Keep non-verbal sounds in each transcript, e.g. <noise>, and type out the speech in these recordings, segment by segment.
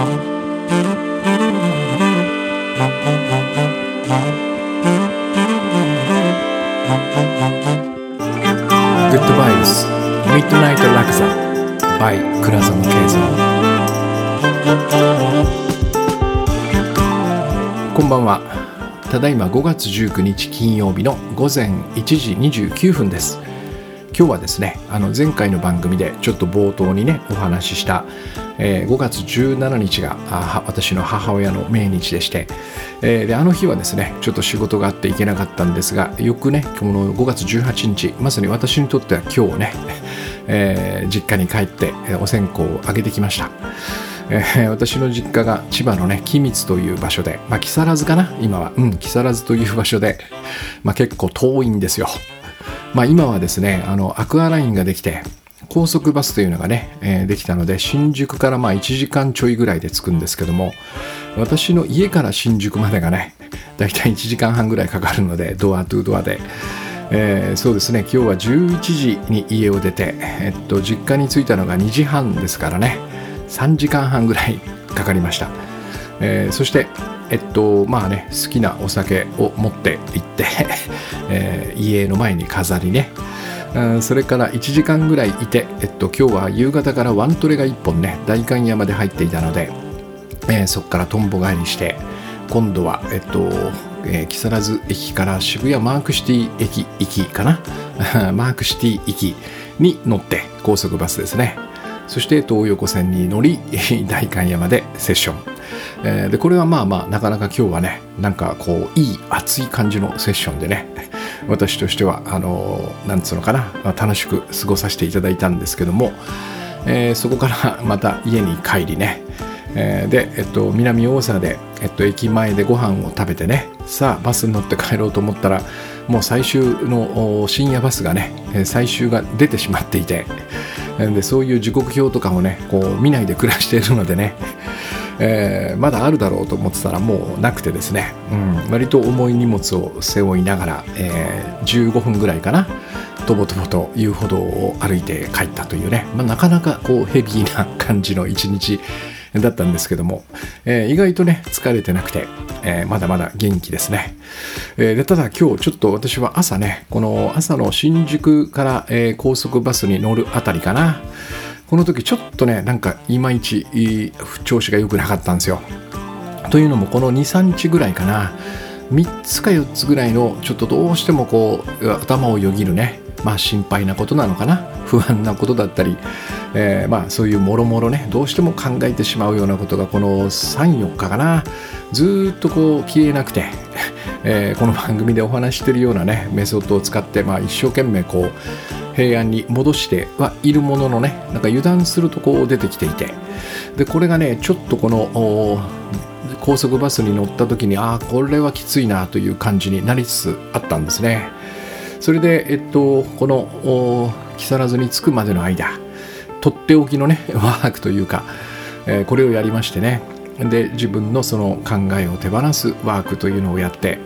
グッドバイブスミッドナイトラクザ by 倉園慶三こんばんは。ただいま5月19日金曜日の午前1時29分です。今日はですねあの前回の番組でちょっと冒頭にねお話しした、えー、5月17日が私の母親の命日でして、えー、であの日はですねちょっと仕事があって行けなかったんですがよくねこの5月18日まさに私にとっては今日ね、<laughs> えー、実家に帰ってお線香をあげてきました。えー、私の実家が千葉のね君津という場所で、まあ、木更津かな今はうん木更津という場所で、まあ、結構遠いんですよまあ、今はですねあのアクアラインができて高速バスというのがね、えー、できたので新宿からまあ1時間ちょいぐらいで着くんですけども私の家から新宿までがねだいたい1時間半ぐらいかかるのでドアトゥドアで、えー、そうですね。今日は11時に家を出て、えっと、実家に着いたのが2時半ですからね。3時間半ぐらいかかりました、えー、そしてえっとまあね好きなお酒を持って行って <laughs> えー、家の前に飾りね。それから1時間ぐらいいて、えっと、今日は夕方からワントレが1本ね代官山で入っていたので、えー、そこからとんぼ返りして今度は、えっとえー、木更津駅から渋谷マークシティ駅行きかな？<laughs> マークシティ行きに乗って高速バスですね。そして東横線に乗り <laughs> 代官山でセッション、でこれはまあまあなかなか今日はねなんかこういい熱い感じのセッションでね私としてはあのなんつうのかな楽しく過ごさせていただいたんですけども、えー、そこから <laughs> また家に帰りねえー、で、えっと、南大沢で、えっと、駅前でご飯を食べてねさあバスに乗って帰ろうと思ったらもう最終の深夜バスがね最終が出てしまっていてでそういう時刻表とかもねこう見ないで暮らしているのでね、えー、まだあるだろうと思ってたらもうなくてですね、うん、割と重い荷物を背負いながら、えー、15分ぐらいかな。とぼとぼと遊歩道を歩いて帰ったというね、まあ、なかなかこうヘビーな感じの一日だったんですけども、えー、意外とね疲れてなくて、えー、まだまだ元気ですね、えー、でただ今日ちょっと私は朝ねこの朝の新宿から、え高速バスに乗るあたりかな。この時ちょっとねなんかいまいち調子が良くなかったんですよ。というのもこの23日ぐらいかな。3つか4つぐらいのちょっとどうしてもこう頭をよぎるね。まあ心配なことなのかな。不安なことだったり、えー、まあそういうもろもろね。どうしても考えてしまうようなことがこの34日かな。ずっとこう消えなくて、<laughs> えー、この番組でお話してるようなねメソッドを使って、まあ、一生懸命こう平安に戻してはいるもののねなんか油断するとこう出てきていてでこれがねちょっとこの高速バスに乗った時にああこれはきついなという感じになりつつあったんですね。それで、えっと、この木更津に着くまでの間とっておきのね <laughs> ワークというか、えー、これをやりましてねで自分のその考えを手放すワークというのをやって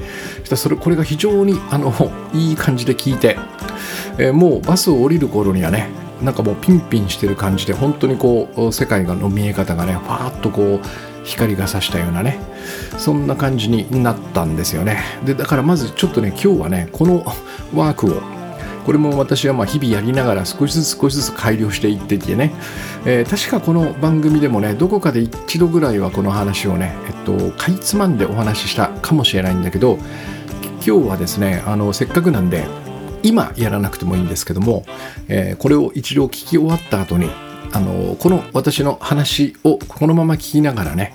それこれが非常にあの <laughs> いい感じで聞いて、えー、もうバスを降りる頃にはねなんかもうピンピンしてる感じで本当にこう世界の見え方がねファーッとこう光が差したようなねそんな感じになったんですよね。でだからまずちょっとね今日はねこのワークをこれも私はまあ日々やりながら少しずつ少しずつ改良していっててね、えー、確かこの番組でもねどこかで一度ぐらいはこの話をね、えっと、かいつまんでお話ししたかもしれないんだけど今日はですねあのせっかくなんで今やらなくてもいいんですけども、えー、これを一度聞き終わった後にあのこの私の話をこのまま聞きながらね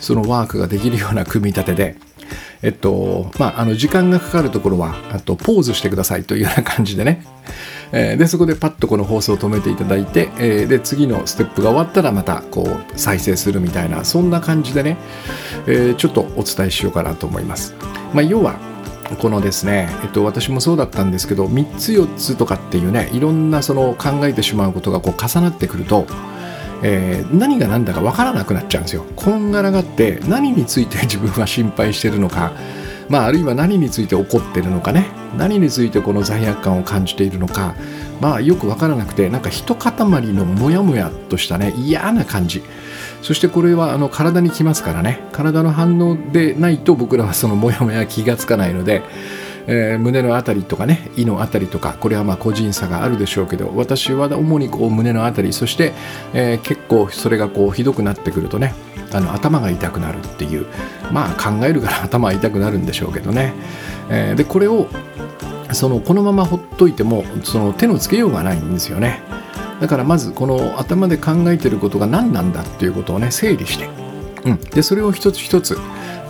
そのワークができるような組み立てでえっとまあ、あの時間がかかるところはあとポーズしてくださいというような感じでね、えー、でそこでパッとこの放送を止めていただいて、えー、で次のステップが終わったらまたこう再生するみたいなそんな感じでね、えー、ちょっとお伝えしようかなと思います。まあ、要はこのですね、えっと、私もそうだったんですけど3つ4つとかっていうねいろんなその考えてしまうことがこう重なってくると、えー、何が何だか分からなくなっちゃうんですよ。こんがらがって何について自分は心配してるのかまあ、あるいは何について怒ってるのかね何についてこの罪悪感を感じているのかまあよく分からなくてなんか一塊のモヤモヤとしたね嫌な感じ。そしてこれはあの体にきますからね。体の反応でないと僕らはそのモヤモヤ気がつかないので、えー、胸の辺りとかね胃の辺りとかこれはまあ個人差があるでしょうけど私は主にこう胸の辺りそして、えー、結構それがこうひどくなってくるとねあの頭が痛くなるっていうまあ考えるから <laughs> 頭痛くなるんでしょうけどね、えー、でこれをそのこのままほっといてもその手のつけようがないんですよね。だからまずこの頭で考えてることが何なんだっていうことをね整理して、うん、でそれを一つ一つ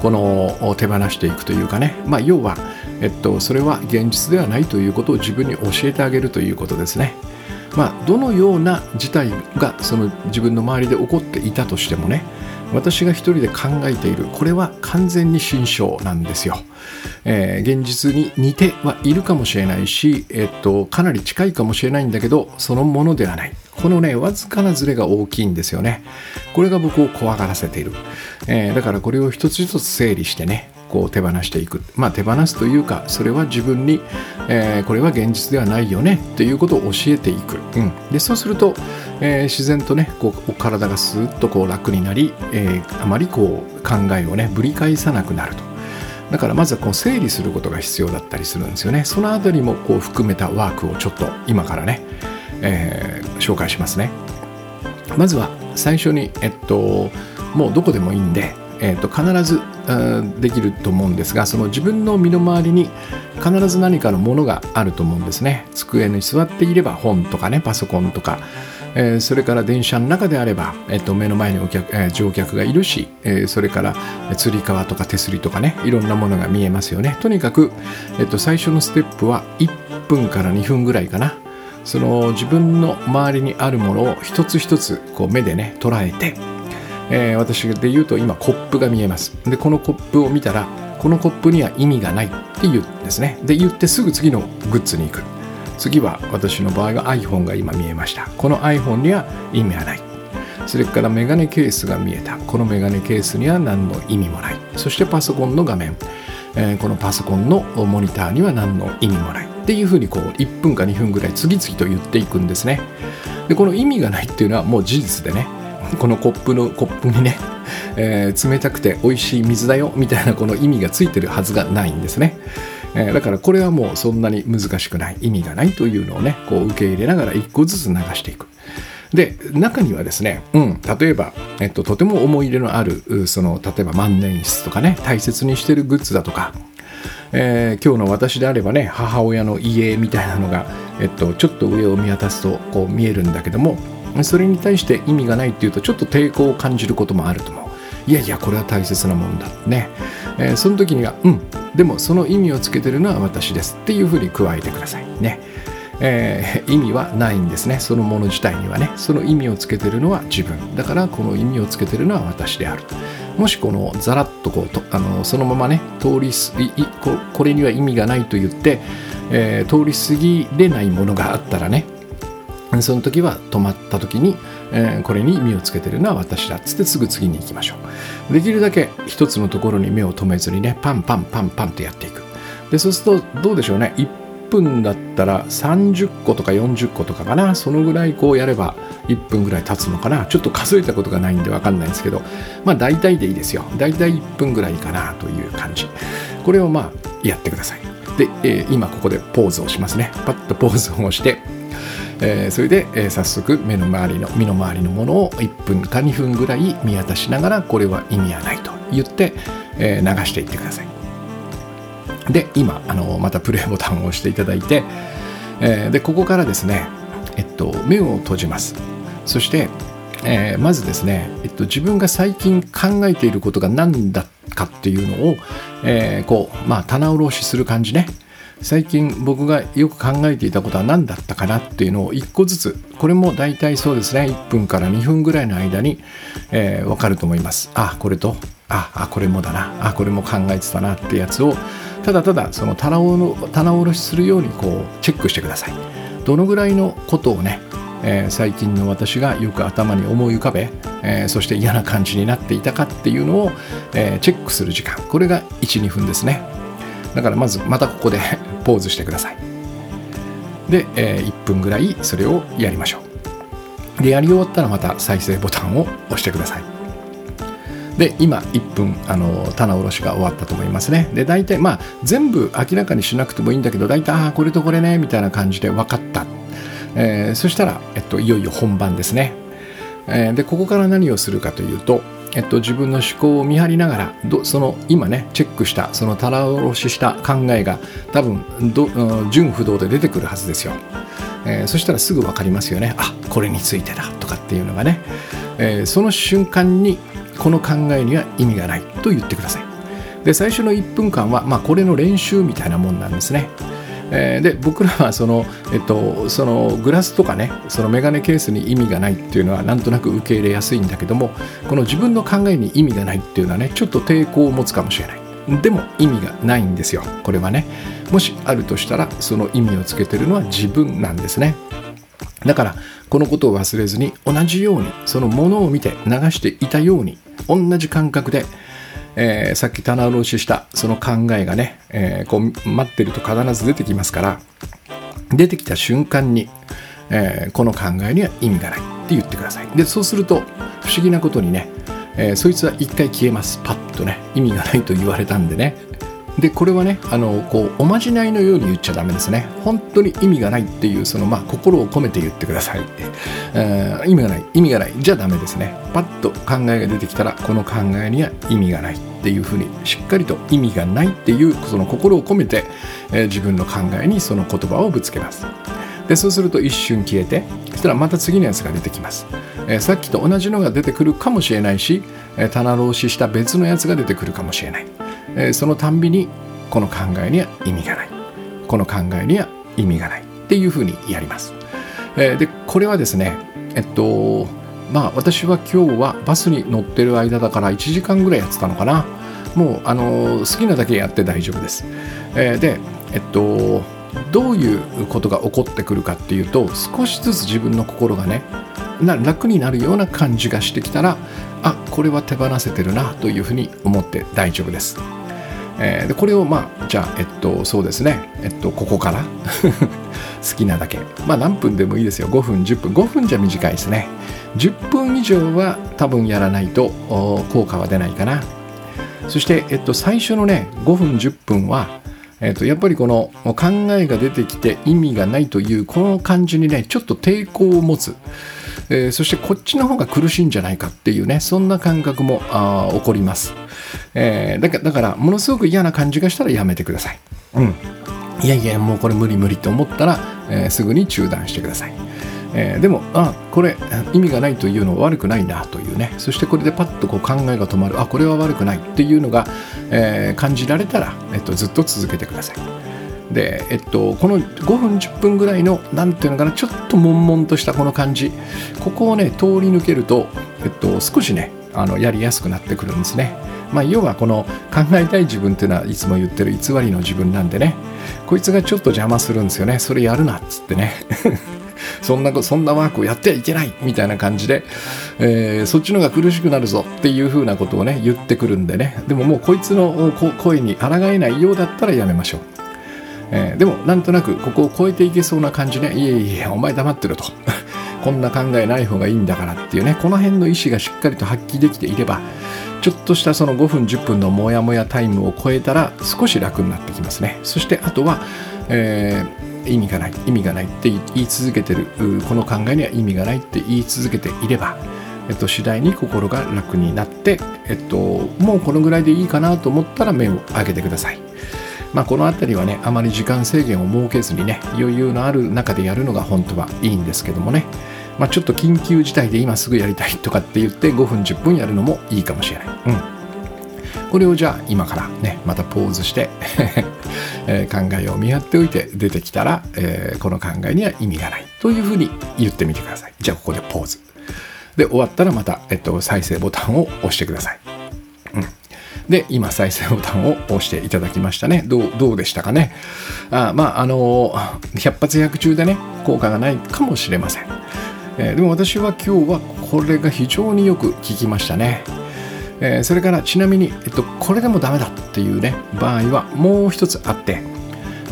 この手放していくというかね、まあ、要は、えっと、それは現実ではないということを自分に教えてあげるということですね。まあ、どのような事態がその自分の周りで起こっていたとしてもね私が一人で考えているこれは完全に心象なんですよ、えー、現実に似てはいるかもしれないし、えっと、かなり近いかもしれないんだけどそのものではない。このねわずかなズレが大きいんですよね。これが僕を怖がらせている、えー、だからこれを一つ一つ整理してねこう手放していく。まあ手放すというかそれは自分に、えー、これは現実ではないよねっていうことを教えていく、うん、でそうすると、えー、自然とねこう体がスーッとこう楽になり、えー、あまりこう考えをねぶり返さなくなると。だからまずはこう整理することが必要だったりするんですよね。そのあたりもこう含めたワークをちょっと今からね、えー、紹介しますね。まずは最初にえっともうどこでもいいんでえーと、必ずできると思うんですがその自分の身の回りに必ず何かのものがあると思うんですね。机に座っていれば本とかねパソコンとか、えー、それから電車の中であれば、えーと、目の前にお客、えー、乗客がいるし、え、それからつり革とか手すりとかねいろんなものが見えますよね。とにかく、えーと最初のステップは1分から2分ぐらいかな。その自分の周りにあるものを一つ一つこう目でね捉えてえー、私で言うと今コップが見えます。でこのコップを見たらこのコップには意味がないって言うんですね。で言ってすぐ次のグッズに行く。次は私の場合は iPhone が今見えました。この iPhone には意味はない。それからメガネケースが見えた。このメガネケースには何の意味もない。そしてパソコンの画面、えー、このパソコンのモニターには何の意味もない。っていうふうにこう1分か2分ぐらい次々と言っていくんですね。でこの意味がないっていうのはもう事実でね。このコップのコップにね、<laughs> えー、冷たくて美味しい水だよみたいなこの意味がついてるはずがないんですね、えー、だからこれはもうそんなに難しくない意味がないというのをねこう受け入れながら一個ずつ流していく。で中にはですね、うん、例えば、えっと、とても思い入れのあるその例えば万年筆とかね大切にしてるグッズだとかえー、今日の私であればね母親の家みたいなのが、えっと、ちょっと上を見渡すとこう見えるんだけどもそれに対して意味がないっていうとちょっと抵抗を感じることもあると思う。いやいやこれは大切なもんだ。ね、えー、その時にはうん。でもその意味をつけてるのは私ですっていうふうに加えてください。ね。えー、<laughs> 意味はないんですね。そのもの自体にはね。その意味をつけてるのは自分。だからこの意味をつけてるのは私であるもしこのザラッとこうとあのそのままね通りすぎここれには意味がないと言って、えー、通り過ぎれないものがあったらねその時は止まった時に、えー、これに目をつけてるのは私だっつってすぐ次に行きましょう。できるだけ一つのところに目を留めずにねパンパンパンパンとやっていく。でそうするとどうでしょうね。1分だったら30個とか40個とかかな。そのぐらいこうやれば1分ぐらい経つのかな。ちょっと数えたことがないんで分かんないんですけどまあ大体でいいですよ。大体1分ぐらいかなという感じ。これをまあやってください。で、えー、今ここでポーズをしますね。パッとポーズを押してえー、それで、えー、早速目の周りの身の回りのものを1分か2分ぐらい見渡しながらこれは意味はないと言って、えー、流していってください。で今あのまたプレイボタンを押していただいて、えー、でここからですね、えっと、目を閉じます。そして、えー、まずですね、えっと、自分が最近考えていることが何だかっていうのを、えー、こうまあ棚卸しする感じね。最近僕がよく考えていたことは何だったかなっていうのを1個ずつこれも大体そうですね。1分から2分ぐらいの間に、えー、分かると思います。あこれと。ああこれもだな。あこれも考えてたなってやつをただただその棚を棚卸しするようにこうチェックしてください。どのぐらいのことをね、えー、最近の私がよく頭に思い浮かべ、えー、そして嫌な感じになっていたかっていうのを、えチェックする時間。これが12分ですね。だからまずまたここで <laughs> ポーズしてください。で、えー、1分ぐらいそれをやりましょう。でやり終わったらまた再生ボタンを押してください。で今1分あの棚卸しが終わったと思いますね。で大体まあ全部明らかにしなくてもいいんだけど大体ああこれとこれねみたいな感じで分かった、えー、そしたら、えっと、いよいよ本番ですね、えー、でここから何をするかというとえっと、自分の思考を見張りながらどその今ねチェックしたその棚卸しした考えが多分ど純不動で出てくるはずですよ、えー、そしたらすぐ分かりますよね。あこれについてだとかっていうのがね、えー、その瞬間にこの考えには意味がないと言ってください。で最初の1分間は、まあ、これの練習みたいなもんなんですね。えー、で僕らはその,、えっと、そのグラスとかねそのメガネケースに意味がないっていうのはなんとなく受け入れやすいんだけどもこの自分の考えに意味がないっていうのはねちょっと抵抗を持つかもしれない。でも意味がないんですよこれはね。もしあるとしたらその意味をつけてるのは自分なんですね。だからこのことを忘れずに同じようにそのものを見て流していたように同じ感覚でえー、さっき棚卸ししたその考えがね、えー、こう待ってると必ず出てきますから出てきた瞬間に、えー、この考えには意味がないって言ってください。でそうすると不思議なことにね、えそいつは一回消えます。パッとね意味がないと言われたんでねでこれはねあのこうおまじないのように言っちゃダメですね。本当に意味がないっていうそのまあ心を込めて言ってください、えー、意味がない。意味がない。じゃダメですね。パッと考えが出てきたらこの考えには意味がないっていうふうにしっかりと意味がないっていうその心を込めて、えー、自分の考えにその言葉をぶつけます。でそうすると一瞬消えてそしたらまた次のやつが出てきます、えー、さっきと同じのが出てくるかもしれないし、えー、棚卸しした別のやつが出てくるかもしれない。えそのたんびにこの考えには意味がない。この考えには意味がないっていうふうにやります、えでこれはですねえっとまあ私は今日はバスに乗ってる間だから1時間ぐらいやってたのかな。もうあの好きなだけやって大丈夫です、えでえっとどういうことが起こってくるかっていうと少しずつ自分の心がね楽になるような感じがしてきたらあこれは手放せてるなというふうに思って大丈夫です。えー、でこれをまあじゃあえっとそうですね。えっとここから。<laughs> 好きなだけ。まあ何分でもいいですよ。5分10分。5分じゃ短いですね。10分以上は多分やらないと効果は出ないかな。そして、えっと、最初のね5分10分は、えっと、やっぱりこの考えが出てきて意味がないというこの感じにねちょっと抵抗を持つ、えー、そしてこっちの方が苦しいんじゃないかっていうねそんな感覚も起こりますえー、だからだからものすごく嫌な感じがしたらやめてください。うん、いやいやもうこれ無理無理と思ったら、えー、すぐに中断してください。えー、でもあこれ意味がないというのは悪くないなというねそしてこれでパッとこう考えが止まるあこれは悪くないっていうのが、えー、感じられたら、えっと、ずっと続けてください。で、えっと、この5分10分ぐらいの何ていうのかなちょっと悶々としたこの感じ。ここをね通り抜けると、えっと、少しねあのやりやすくなってくるんですね。まあ、要はこの考えたい自分っていうのはいつも言ってる偽りの自分なんでね。こいつがちょっと邪魔するんですよね。それやるなっつってね。<laughs> そんなそんなワークをやってはいけないみたいな感じで、えー、そっちの方が苦しくなるぞっていう風なことをね言ってくるんでね。でももうこいつの声に抗えないようだったらやめましょう。えー、でもなんとなくここを超えていけそうな感じね。いえいえお前黙ってると。<laughs> こんな考えない方がいいんだからっていうね。この辺の意思がしっかりと発揮できていればちょっとしたその5分10分のモヤモヤタイムを超えたら少し楽になってきますね。そしてあとは、えー、意味がない意味がないって言い続けてるこの考えには意味がないって言い続けていればえっと、次第に心が楽になって、えっと、もうこのぐらいでいいかなと思ったら目を開けてください。まあ、この辺りはね、あまり時間制限を設けずにね、余裕のある中でやるのが本当はいいんですけどもね。まあ、ちょっと緊急事態で今すぐやりたいとかって言って5分10分やるのもいいかもしれない。うん。これをじゃあ今からね、またポーズして <laughs> え、考えを見張っておいて出てきたら、えー、この考えには意味がないというふうに言ってみてください。じゃあここでポーズ。で、終わったらまた、えっと、再生ボタンを押してください。で、今再生ボタンを押していただきましたね。どう、どうでしたかね。あまあ、あの100発100中でね、効果がないかもしれません。えー、でも私は今日はこれが非常によく効きましたね。えー、それからちなみに、えっと、これでもダメだっていうね場合はもう一つあって、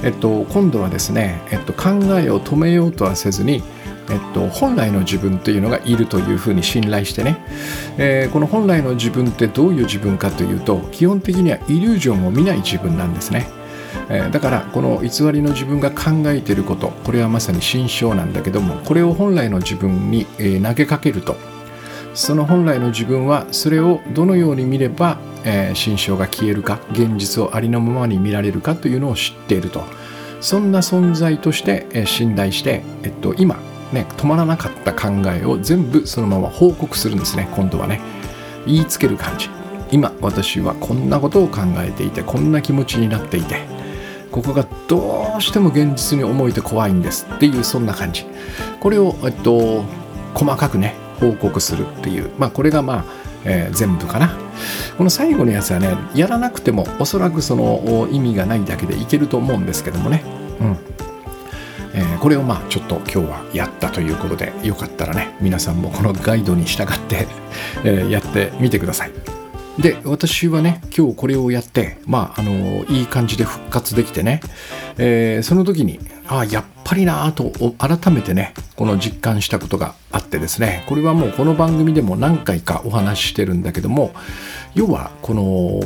えっと、今度はですね、えっと、考えを止めようとはせずにえっと、本来の自分っていうのがいるというふうに信頼してね、えー、この本来の自分ってどういう自分かというと基本的にはイリュージョンを見ない自分なんですね、えー、だからこの偽りの自分が考えていることこれはまさに心象なんだけどもこれを本来の自分に、えー、投げかけると。その本来の自分はそれをどのように見れば、えー、心象が消えるか現実をありのままに見られるかというのを知っていると。そんな存在として、えー、信頼して、えっと、今ね、止まらなかった考えを全部そのまま報告するんですね今度はね。言いつける感じ。今私はこんなことを考えていてこんな気持ちになっていてここがどうしても現実に思えて怖いんですっていうそんな感じ。これを、えっと、細かくね報告するっていう。まあこれがまあ、えー、全部かな。この最後のやつはねやらなくてもおそらくその意味がないだけでいけると思うんですけどもね。うん。えー、これをまあちょっと今日はやったということでよかったらね皆さんもこのガイドに従って <laughs> えー、やってみてください。で私はね今日これをやってまああのいい感じで復活できてね、えー、その時にああやっぱりなと改めてねこの実感したことがあってですねこれはもうこの番組でも何回かお話ししてるんだけども要はこの、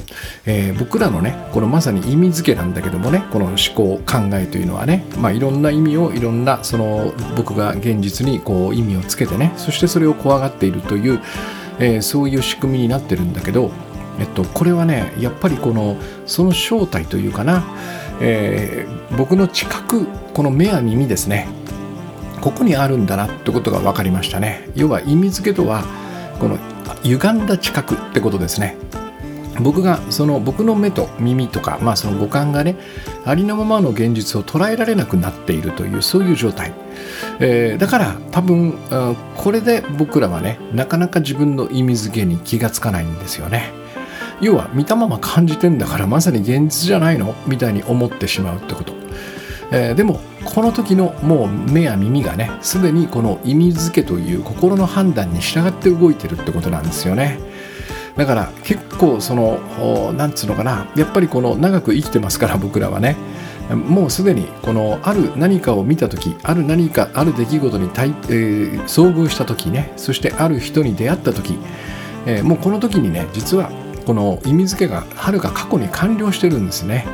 えー、僕らのねこのまさに意味付けなんだけどもねこの思考考えというのはね、まあ、いろんな意味をいろんなその僕が現実にこう意味をつけてねそしてそれを怖がっているという、えー、そういう仕組みになってるんだけど、えっと、これはねやっぱりこのその正体というかな、えー、僕の知覚この目や耳ですねここにあるんだなってことが分かりましたね。要は意味付けとはこの歪んだ知覚ってことですね。僕がその僕の目と耳とか、まあ、その五感がねありのままの現実を捉えられなくなっているというそういう状態、えー、だから多分これで僕らはねなかなか自分の意味付けに気がつかないんですよね。要は見たまま感じてんだからまさに現実じゃないの？みたいに思ってしまうってこと、えー、でもこの時のもう目や耳がねすでにこの意味付けという心の判断に従って動いてるってことなんですよね。だから結構そのなんつうのかなやっぱりこの長く生きてますから僕らはね。もうすでにこのある何かを見た時ある何かある出来事に、えー、遭遇した時ね。そしてある人に出会った時、えー、もうこの時にね実はこの意味付けがはるか過去に完了してるんですね。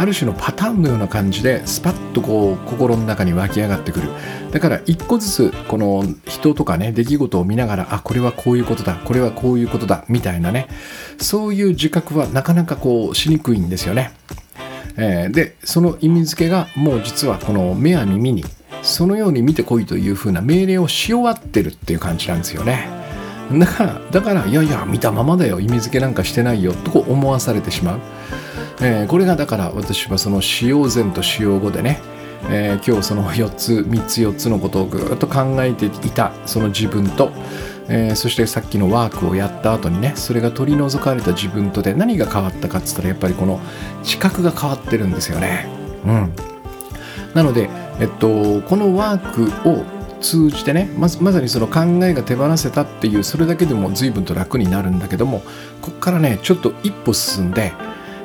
ある種のパターンのような感じでスパッとこう心の中に湧き上がってくる。だから一個ずつこの人とかね出来事を見ながらあこれはこういうことだこれはこういうことだみたいなね。そういう自覚はなかなかこうしにくいんですよね、えー、でその意味付けがもう実はこの目や耳にそのように見てこいというふうな命令をし終わってるっていう感じなんですよね。だからだからいやいや見たままだよ意味付けなんかしてないよとこう思わされてしまう。えー、これがだから私はその使用前と使用後でね、えー、今日その4つ3つ4つのことをぐっと考えていたその自分と、えー、そしてさっきのワークをやった後にねそれが取り除かれた自分とで何が変わったかっつったらやっぱりこの知覚が変わってるんですよね。うん、なので、えっと、このワークを通じてねままさにその考えが手放せたっていうそれだけでも随分と楽になるんだけどもここからねちょっと一歩進んで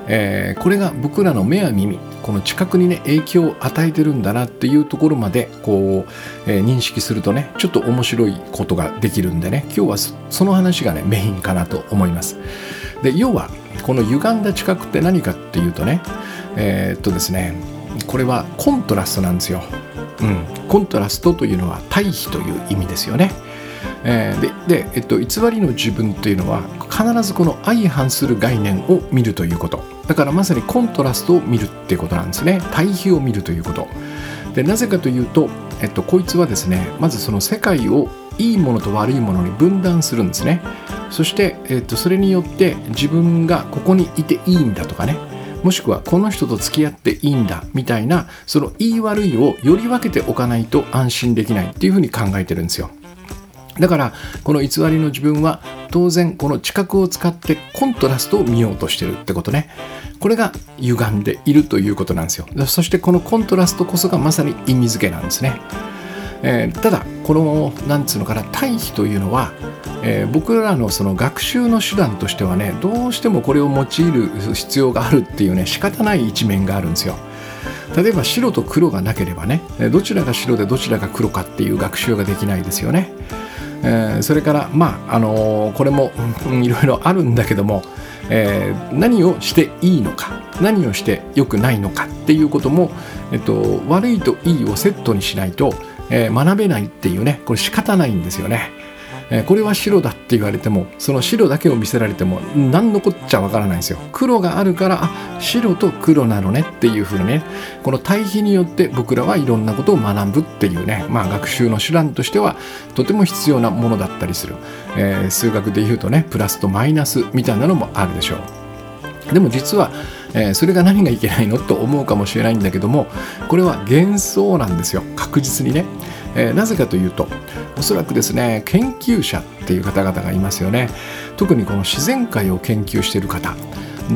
えー、これが僕らの目や耳この知覚にね影響を与えてるんだなっていうところまでこう、えー、認識するとねちょっと面白いことができるんでね今日はその話がねメインかなと思います。で要はこの歪んだ知覚って何かっていうとねえー、っとですねこれはコントラストなんですよ、うん、コントラストというのは対比という意味ですよね。えー、でで、えっと、偽りの自分というのは必ずこの相反する概念を見るということ。だからまさにコントラストを見るっていうことなんですね。対比を見るということ。でなぜかというと、えっと、こいつはですねまずその世界をいいものと悪いものに分断するんですね。そして、えっと、それによって自分がここにいていいんだとかね。もしくはこの人と付き合っていいんだみたいなその言い悪いをより分けておかないと安心できないっていうふうに考えてるんですよ。だからこの偽りの自分は当然この知覚を使ってコントラストを見ようとしてるってことね。これが歪んでいるということなんですよ。そしてこのコントラストこそがまさに意味付けなんですね、えー、ただこのなんつうのかな対比というのは、えー、僕らのその学習の手段としてはねどうしてもこれを用いる必要があるっていうね仕方ない一面があるんですよ。例えば白と黒がなければねどちらが白でどちらが黒かっていう学習ができないですよね。えー、それからまああのー、これも、うん、いろいろあるんだけども、えー、何をしていいのか何をして良くないのかっていうことも、えっと、悪いといいをセットにしないと、え学べないっていうねこれ仕方ないんですよね。え、これは白だって言われてもその白だけを見せられても何のこっちゃわからないんですよ。黒があるからあ白と黒なのねっていうふうにねこの対比によって僕らはいろんなことを学ぶっていうねまあ学習の手段としてはとても必要なものだったりする、えー、数学で言うとねプラスとマイナスみたいなのもあるでしょう。でも実はえ、それが何がいけないのと思うかもしれないんだけどもこれは幻想なんですよ。確実にね、えー、なぜかというとおそらくですね研究者っていう方々がいますよね特にこの自然界を研究している方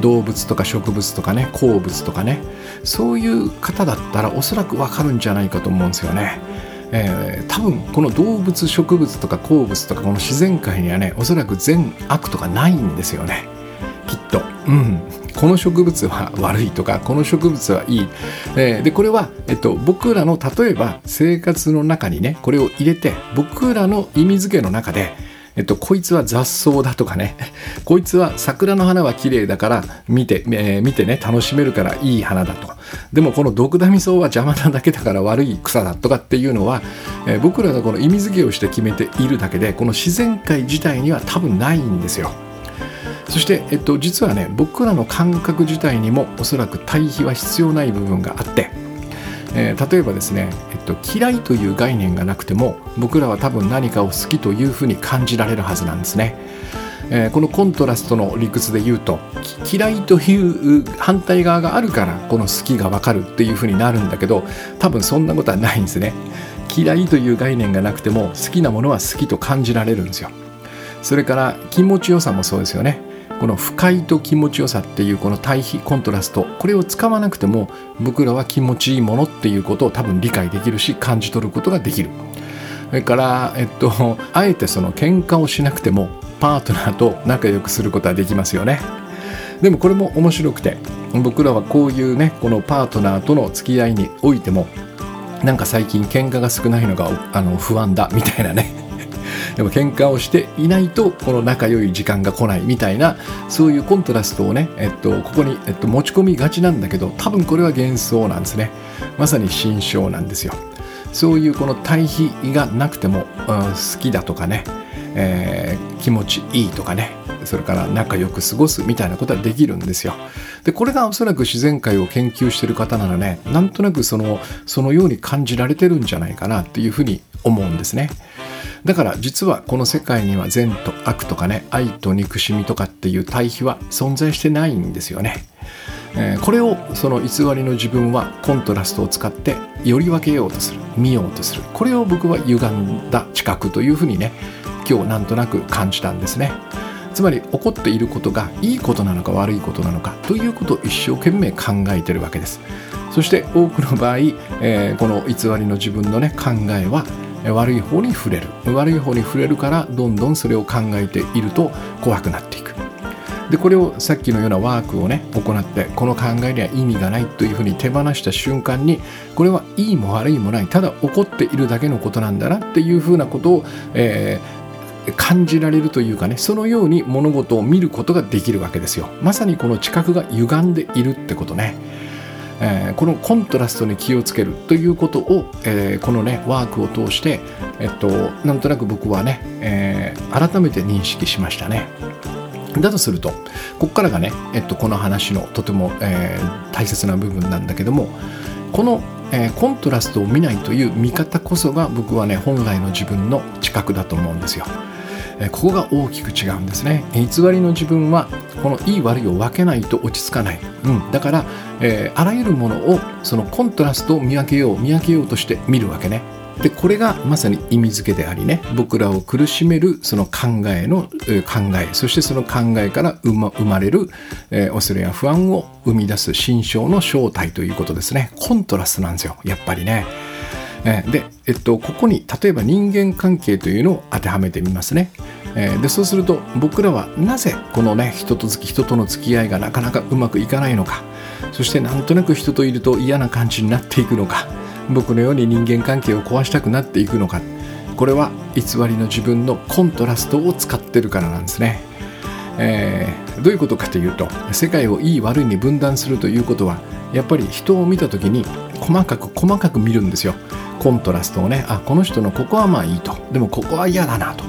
動物とか植物とかね鉱物とかねそういう方だったらおそらくわかるんじゃないかと思うんですよね。えー、多分この動物植物とか鉱物とかこの自然界にはねおそらく善悪とかないんですよねきっと。うんこの植物は悪いとかこの植物はいい、えー、でこれは、えっと、僕らの例えば生活の中にねこれを入れて僕らの意味付けの中でえっと、こいつは雑草だとかね、<laughs> こいつは桜の花は綺麗だから見て、えー、見てね、楽しめるからいい花だと、でもこのドクダミソウは邪魔なだけだから悪い草だとかっていうのは、えー、僕らがこの意味付けをして決めているだけで、この自然界自体には多分ないんですよ。そして、えっと、実はね僕らの感覚自体にもおそらく対比は必要ない部分があって、えー、例えばですね、えっと、嫌いという概念がなくても僕らは多分何かを好きというふうに感じられるはずなんですね。えー、このコントラストの理屈で言うと嫌いという反対側があるからこの好きが分かるっていうふうになるんだけど多分そんなことはないんですね。嫌いという概念がなくても好きなものは好きと感じられるんですよ。それから気持ちよさもそうですよね。この不快と気持ちよさっていうこの対比コントラストこれを使わなくても僕らは気持ちいいものっていうことを多分理解できるし感じ取ることができる。それから、えっと、あえてその喧嘩をしなくてもパートナーと仲良くすることはできますよね。でもこれも面白くて僕らはこういうねこのパートナーとの付き合いにおいてもなんか最近喧嘩が少ないのがあの不安だみたいなね。でも喧嘩をしていないとこの仲良い時間が来ないみたいなそういうコントラストをね、えっと、ここに、えっと、持ち込みがちなんだけど多分これは幻想なんですねまさに心象なんですよそういうこの対比がなくても、うん、好きだとかね、えー、気持ちいいとかねそれから仲良く過ごすみたいなことはできるんですよ。でこれがおそらく自然界を研究してる方ならねなんとなくそのそのように感じられてるんじゃないかなっていうふうに思うんですね。だから実はこの世界には善と悪とかね愛と憎しみとかっていう対比は存在してないんですよね。えー、これをその偽りの自分はコントラストを使ってより分けようとする見ようとするこれを僕は歪んだ知覚というふうにね今日なんとなく感じたんですね。つまり起こっていることがいいことなのか悪いことなのかということを一生懸命考えてるわけですそして多くの場合、えー、この偽りの自分のね考えは悪い方に触れる。悪い方に触れるからどんどんそれを考えていると怖くなっていく。でこれをさっきのようなワークをね行ってこの考えには意味がないというふうに手放した瞬間にこれはいいも悪いもないただ起こっているだけのことなんだなっていうふうなことを、えー、感じられるというかねそのように物事を見ることができるわけですよ。まさにこの知覚が歪んでいるってことね。えー、このコントラストに気をつけるということを、えー、このねワークを通して、えっと、なんとなく僕はね、えー、改めて認識しましたね。だとするとここからがね、えっと、この話のとても、え、大切な部分なんだけどもこの、え、コントラストを見ないという見方こそが僕はね本来の自分の知覚だと思うんですよ。ここが大きく違うんですね。偽りの自分はこのいい悪いを分けないと落ち着かない、うん、だから、えー、あらゆるものをそのコントラストを見分けよう見分けようとして見るわけね。でこれがまさに意味付けでありね。僕らを苦しめるその考えの、えー、考え。そしてその考えから生ま生まれる、えー、恐れや不安を生み出す心象の正体ということですね。コントラストなんですよ。やっぱりね。えー、で、えっと、ここに例えば人間関係というのを当てはめてみますね。えー、でそうすると僕らはなぜこのね人と人との付き合いがなかなかうまくいかないのかそしてなんとなく人といると嫌な感じになっていくのか僕のように人間関係を壊したくなっていくのかこれは偽りの自分のコントラストを使ってるからなんですね。えー、どういうことかというと世界をいい悪いに分断するということはやっぱり人を見た時に細かく細かく見るんですよコントラストをねあこの人のここはまあいいと。でもここは嫌だなと。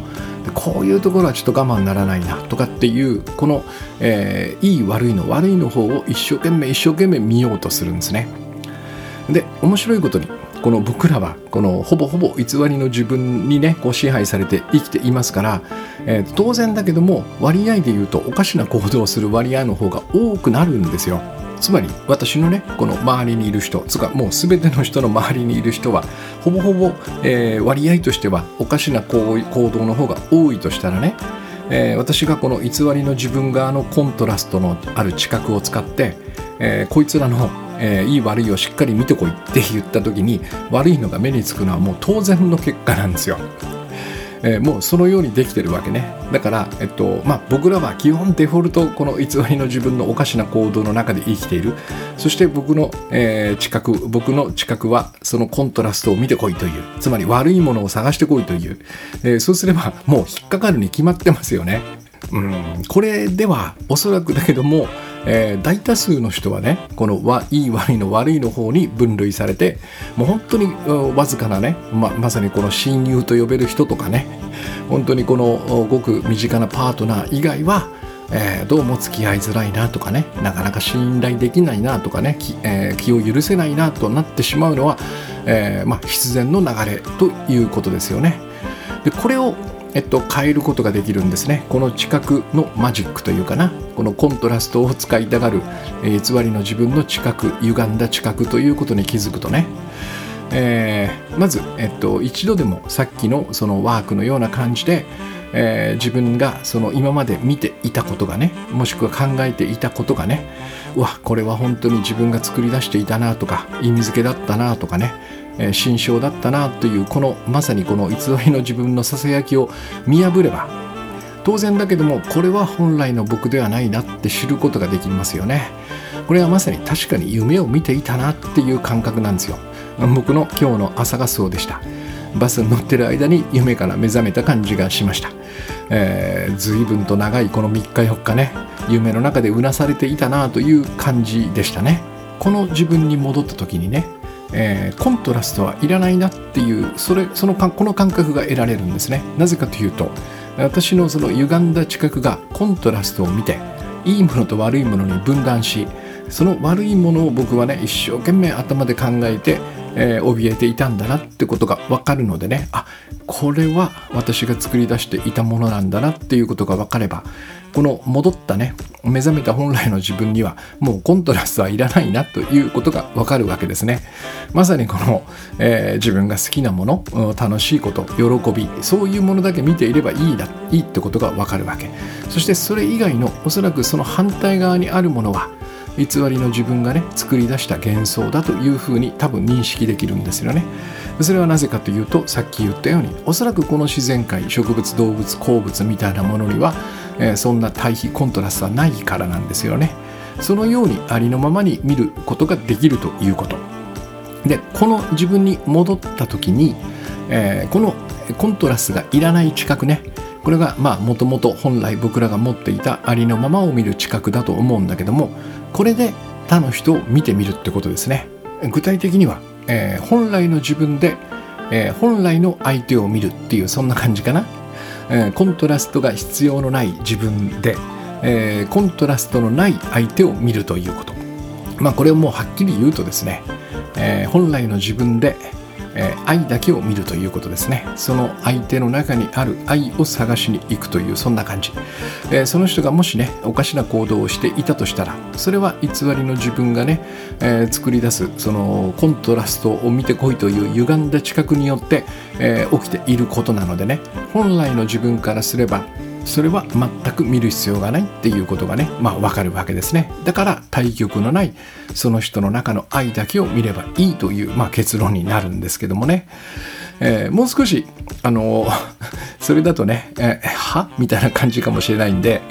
でこういうところはちょっと我慢ならないなとかっていうこの、えー、いい悪いの悪いの方を一生懸命一生懸命見ようとするんですね。で面白いことにこの僕らはこのほぼほぼ偽りの自分にねこう支配されて生きていますから、えー、当然だけども割合で言うとおかしな行動をする割合の方が多くなるんですよ。つまり私のねこの周りにいる人つかもう全ての人の周りにいる人はほぼほぼ、えー、割合としてはおかしな行動の方が多いとしたらね、えー、私がこの偽りの自分側のコントラストのある知覚を使って、えー、こいつらのえー、いい悪いをしっかり見てこいって言った時に悪いのが目につくのはもう当然の結果なんですよ。えー、もうそのようにできてるわけね。だから、えっとまあ、僕らは基本デフォルトこの偽りの自分のおかしな行動の中で生きている。そして僕の、えー、知覚僕の知覚はそのコントラストを見てこいという。つまり悪いものを探してこいという、えー、そうすればもう引っかかるに決まってますよね。うん、これではおそらくだけどもえー、大多数の人はねこのいい悪いの悪いの方に分類されてもう本当にわずかなねままさにこの親友と呼べる人とかね本当にこのごく身近なパートナー以外はえー、どうも付き合いづらいなとかねなかなか信頼できないなとかね気,、えー、気を許せないなとなってしまうのは、えーまあ、必然の流れということですよね。でこれをえっと、変えることができるんですね。この知覚のマジックというかな、このコントラストを使いたがる、えー、偽りの自分の知覚、歪んだ知覚ということに気づくとね、えー、まず、えっと、一度でもさっきのそのワークのような感じで、えー、自分がその今まで見ていたことがねもしくは考えていたことがねうわこれは本当に自分が作り出していたなとか意味付けだったなとかねえ心象だったなというこのまさにこの偽りの自分のささやきを見破れば当然だけどもこれは本来の僕ではないなって知ることができますよね。これはまさに確かに夢を見ていたなっていう感覚なんですよ。僕の今日の朝がそうでした。バスに乗ってる間に夢から目覚めた感じがしました、えー、随分と長いこの3日4日ね。夢の中でうなされていたなという感じでしたね。この自分に戻った時にねえー、コントラストはいらないなっていうそれそのこの感覚が得られるんですね。なぜかというと私のその歪んだ知覚がコントラストを見ていいものと悪いものに分断しその悪いものを僕はね一生懸命頭で考えてえー、怯えていたんだなってことが分かるのでね。あこれは私が作り出していたものなんだなっていうことが分かればこの戻ったね目覚めた本来の自分にはもうコントラストはいらないなということが分かるわけですね。まさにこの、えー、自分が好きなもの楽しいこと喜びそういうものだけ見ていればいいだいいってことが分かるわけ。そしてそれ以外のおそらくその反対側にあるものは偽りの自分がね作り出した幻想だというふうに多分認識できるんですよね。それはなぜかというとさっき言ったようにおそらくこの自然界植物動物鉱物みたいなものには、えー、そんな対比コントラストはないからなんですよね。そのようにありのままに見ることができるということ。でこの自分に戻った時に、えー、このコントラストがいらない知覚ねこれがまあもともと本来僕らが持っていたありのままを見る知覚だと思うんだけどもこれで他の人を見てみるってことですね。具体的には、えー、本来の自分で、えー、本来の相手を見るっていうそんな感じかな、えー、コントラストが必要のない自分で、えコントラストのない相手を見るということ。まあこれをもうはっきり言うとですね、え本来の自分でえー、愛だけを見るということですね。その相手の中にある愛を探しに行くというそんな感じ、えー、その人がもしねおかしな行動をしていたとしたらそれは偽りの自分がね、えー、作り出すそのコントラストを見てこいという歪んだ知覚によって、え起きていることなのでね。本来の自分からすればそれは全く見る必要がないっていうことがねまあわかるわけですね。だから対極のないその人の中の愛だけを見ればいいという、まあ、結論になるんですけどもね、えー、もう少しあの <laughs> それだとね、えー、は？みたいな感じかもしれないんで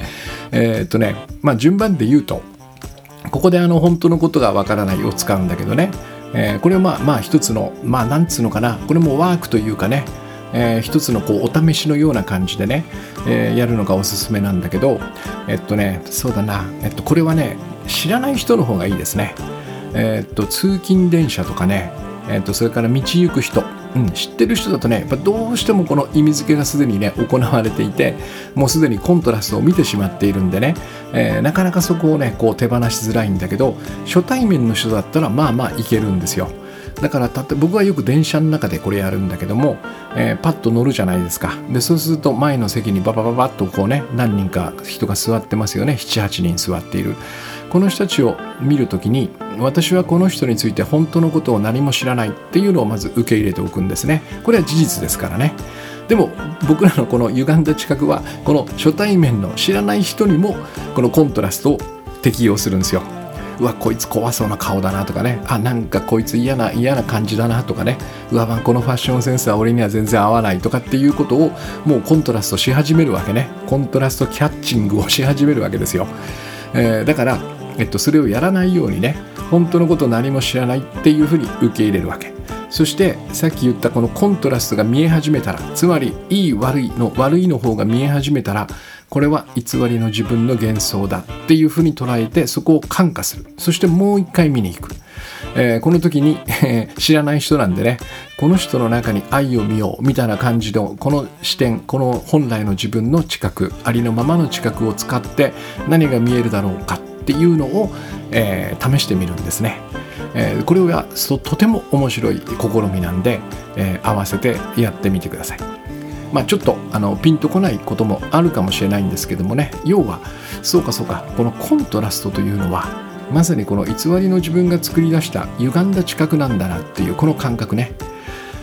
えー、っとねまあ順番で言うとここであの本当のことがわからないを使うんだけどね、えー、これはまあまあ一つのまあなんつうのかな。これもワークというかね。えー、一つのこうお試しのような感じでね、えー、やるのがおすすめなんだけどえっとねそうだな、えっと、これはね知らない人の方がいいですね。えっと通勤電車とかね、えっと、それから道行く人。うん、知ってる人だとねやっぱどうしてもこの意味付けがすでにね行われていてもうすでにコントラストを見てしまっているんでね、えー、なかなかそこをねこう手放しづらいんだけど初対面の人だったらまあまあいけるんですよ。だからたって僕はよく電車の中でこれやるんだけども、えー、パッと乗るじゃないですか。でそうすると前の席にババババッとこうね何人か人が座ってますよね。78人座っている。この人たちを見るときに私はこの人について本当のことを何も知らないっていうのをまず受け入れておくんですね。これは事実ですからね。でも僕らのこの歪んだ知覚はこの初対面の知らない人にもこのコントラストを適用するんですよ。うわこいつ怖そうな顔だなとかね。あなんかこいつ嫌な嫌な感じだなとかね。うわこのファッションセンスは俺には全然合わないとかっていうことをもうコントラストし始めるわけね。コントラストキャッチングをし始めるわけですよ、えー、だから、えっと、それをやらないようにね本当のこと何も知らないっていうふうに受け入れるわけ。そしてさっき言ったこのコントラストが見え始めたらつまりいい悪いの悪いの方が見え始めたらこれは偽りの自分の幻想だっていうふうに捉えてそこを感化するそしてもう一回見に行く、えー、この時に、えー、知らない人なんでねこの人の中に愛を見ようみたいな感じのこの視点この本来の自分の知覚ありのままの知覚を使って何が見えるだろうかっていうのを、えー、試してみるんですね。えー、これはとても面白い試みなんで、えー、合わせてやってみてください。まあ、ちょっとあのピンとこないこともあるかもしれないんですけどもね。要はそうかそうかこのコントラストというのはまさにこの偽りの自分が作り出した歪んだ知覚なんだなっていうこの感覚ね。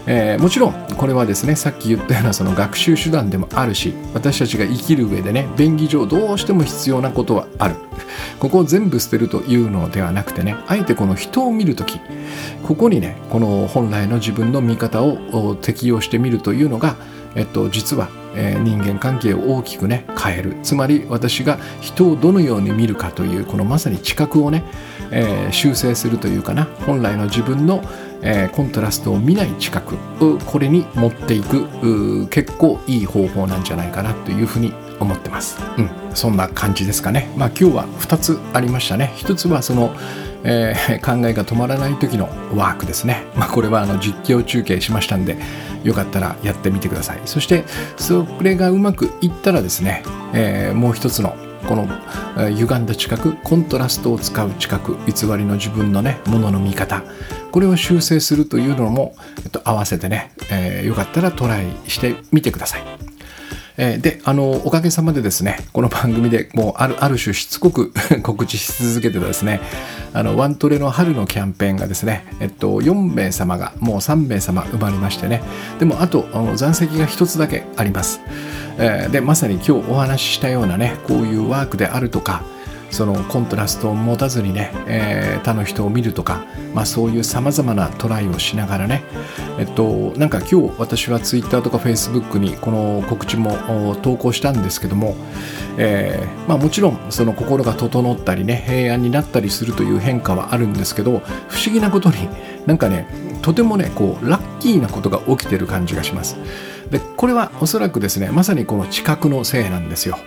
えー、もちろんこれはですねさっき言ったようなその学習手段でもあるし私たちが生きる上でね便宜上どうしても必要なことはある。ここを全部捨てるというのではなくてねあえてこの人を見る時ここにねこの本来の自分の見方を適用してみるというのがえっと、実は、えー、人間関係を大きくね変えるつまり私が人をどのように見るかというこのまさに知覚をね、えー、修正するというかな本来の自分の、えー、コントラストを見ない知覚これに持っていく結構いい方法なんじゃないかなというふうに思ってます。うん、そんな感じですかね。まあ今日は2つありましたね。1つはそのえー、考えが止まらない時のワークですね。<laughs> まあ、これはあの実況中継しましたんで、よかったらやってみてください。そして、それがうまくいったらですね、えー、もう一つのこの、え、歪んだ知覚、コントラストを使う知覚、偽りの自分のね、ものの見方、これを修正するというのも、えっと、合わせてね、えー、よかったらトライしてみてください。えー、で、あの、おかげさまでですね、この番組でもうある、ある種しつこく <laughs> 告知し続けてですね、あの、ワントレの春のキャンペーンがですね、えっと、4名様がもう3名様埋まりましてね、でもあと、あの残席が1つだけあります。えー、で、まさに今日お話ししたようなね、こういうワークであるとか、そのコントラストを持たずにね、えー、他の人を見るとか、まあ、そういうさまざまなトライをしながらね、えっと、なんか今日私は Twitter とか Facebook にこの告知も投稿したんですけども、えー、まあ、もちろんその心が整ったりね平安になったりするという変化はあるんですけど不思議なことになんかねとてもねこうラッキーなことが起きてる感じがします。でこれはおそらくですねまさにこの知覚のせいなんですよ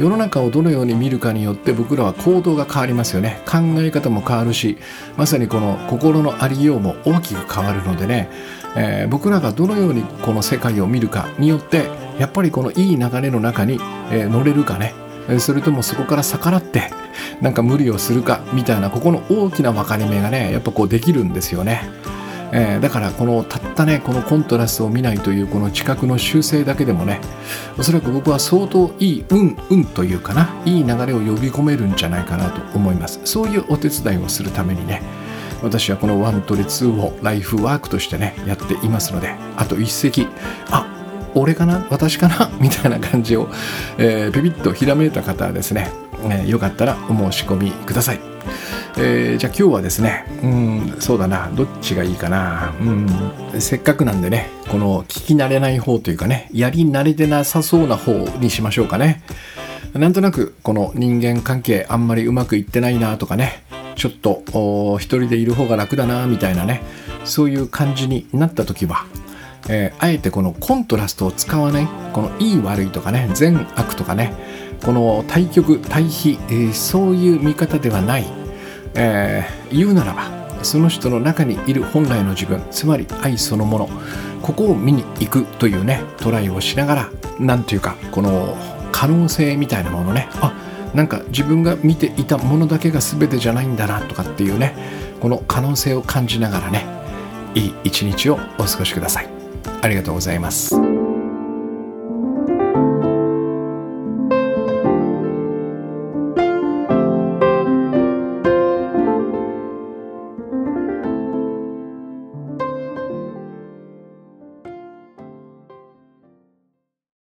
世の中をどのように見るかによって僕らは行動が変わりますよね考え方も変わるしまさにこの心のありようも大きく変わるのでね、えー、僕らがどのようにこの世界を見るかによってやっぱりこのいい流れの中に、えー、乗れるかねそれともそこから逆らってなんか無理をするかみたいなここの大きな分かれ目がねやっぱこうできるんですよね。えー、だからこのたったねこのコントラストを見ないというこの知覚の修正だけでもねおそらく僕は相当いい運運というかないい流れを呼び込めるんじゃないかなと思いますそういうお手伝いをするためにね私はこのワントレ2をライフワークとしてねやっていますのであと一席あ俺かな私かな <laughs> みたいな感じを、えー、ビビッとひらめいた方はですね、えー、よかったらお申し込みください。えー、じゃあ今日はですね、うん、そうだな、どっちがいいかな、うん、せっかくなんでね、この聞き慣れない方というかね、やり慣れてなさそうな方にしましょうかね。なんとなくこの人間関係あんまりうまくいってないなとかね、ちょっと一人でいる方が楽だなみたいなね、そういう感じになった時は、えー、あえてこのコントラストを使わないこのいい悪いとかね善悪とかねこの対極対比、えー、そういう見方ではない、えー、言うならばその人の中にいる本来の自分つまり愛そのものここを見に行くというねトライをしながら何ていうかこの可能性みたいなものねあなんか自分が見ていたものだけが全てじゃないんだなとかっていうねこの可能性を感じながらねいい一日をお過ごしください。ありがとうございます。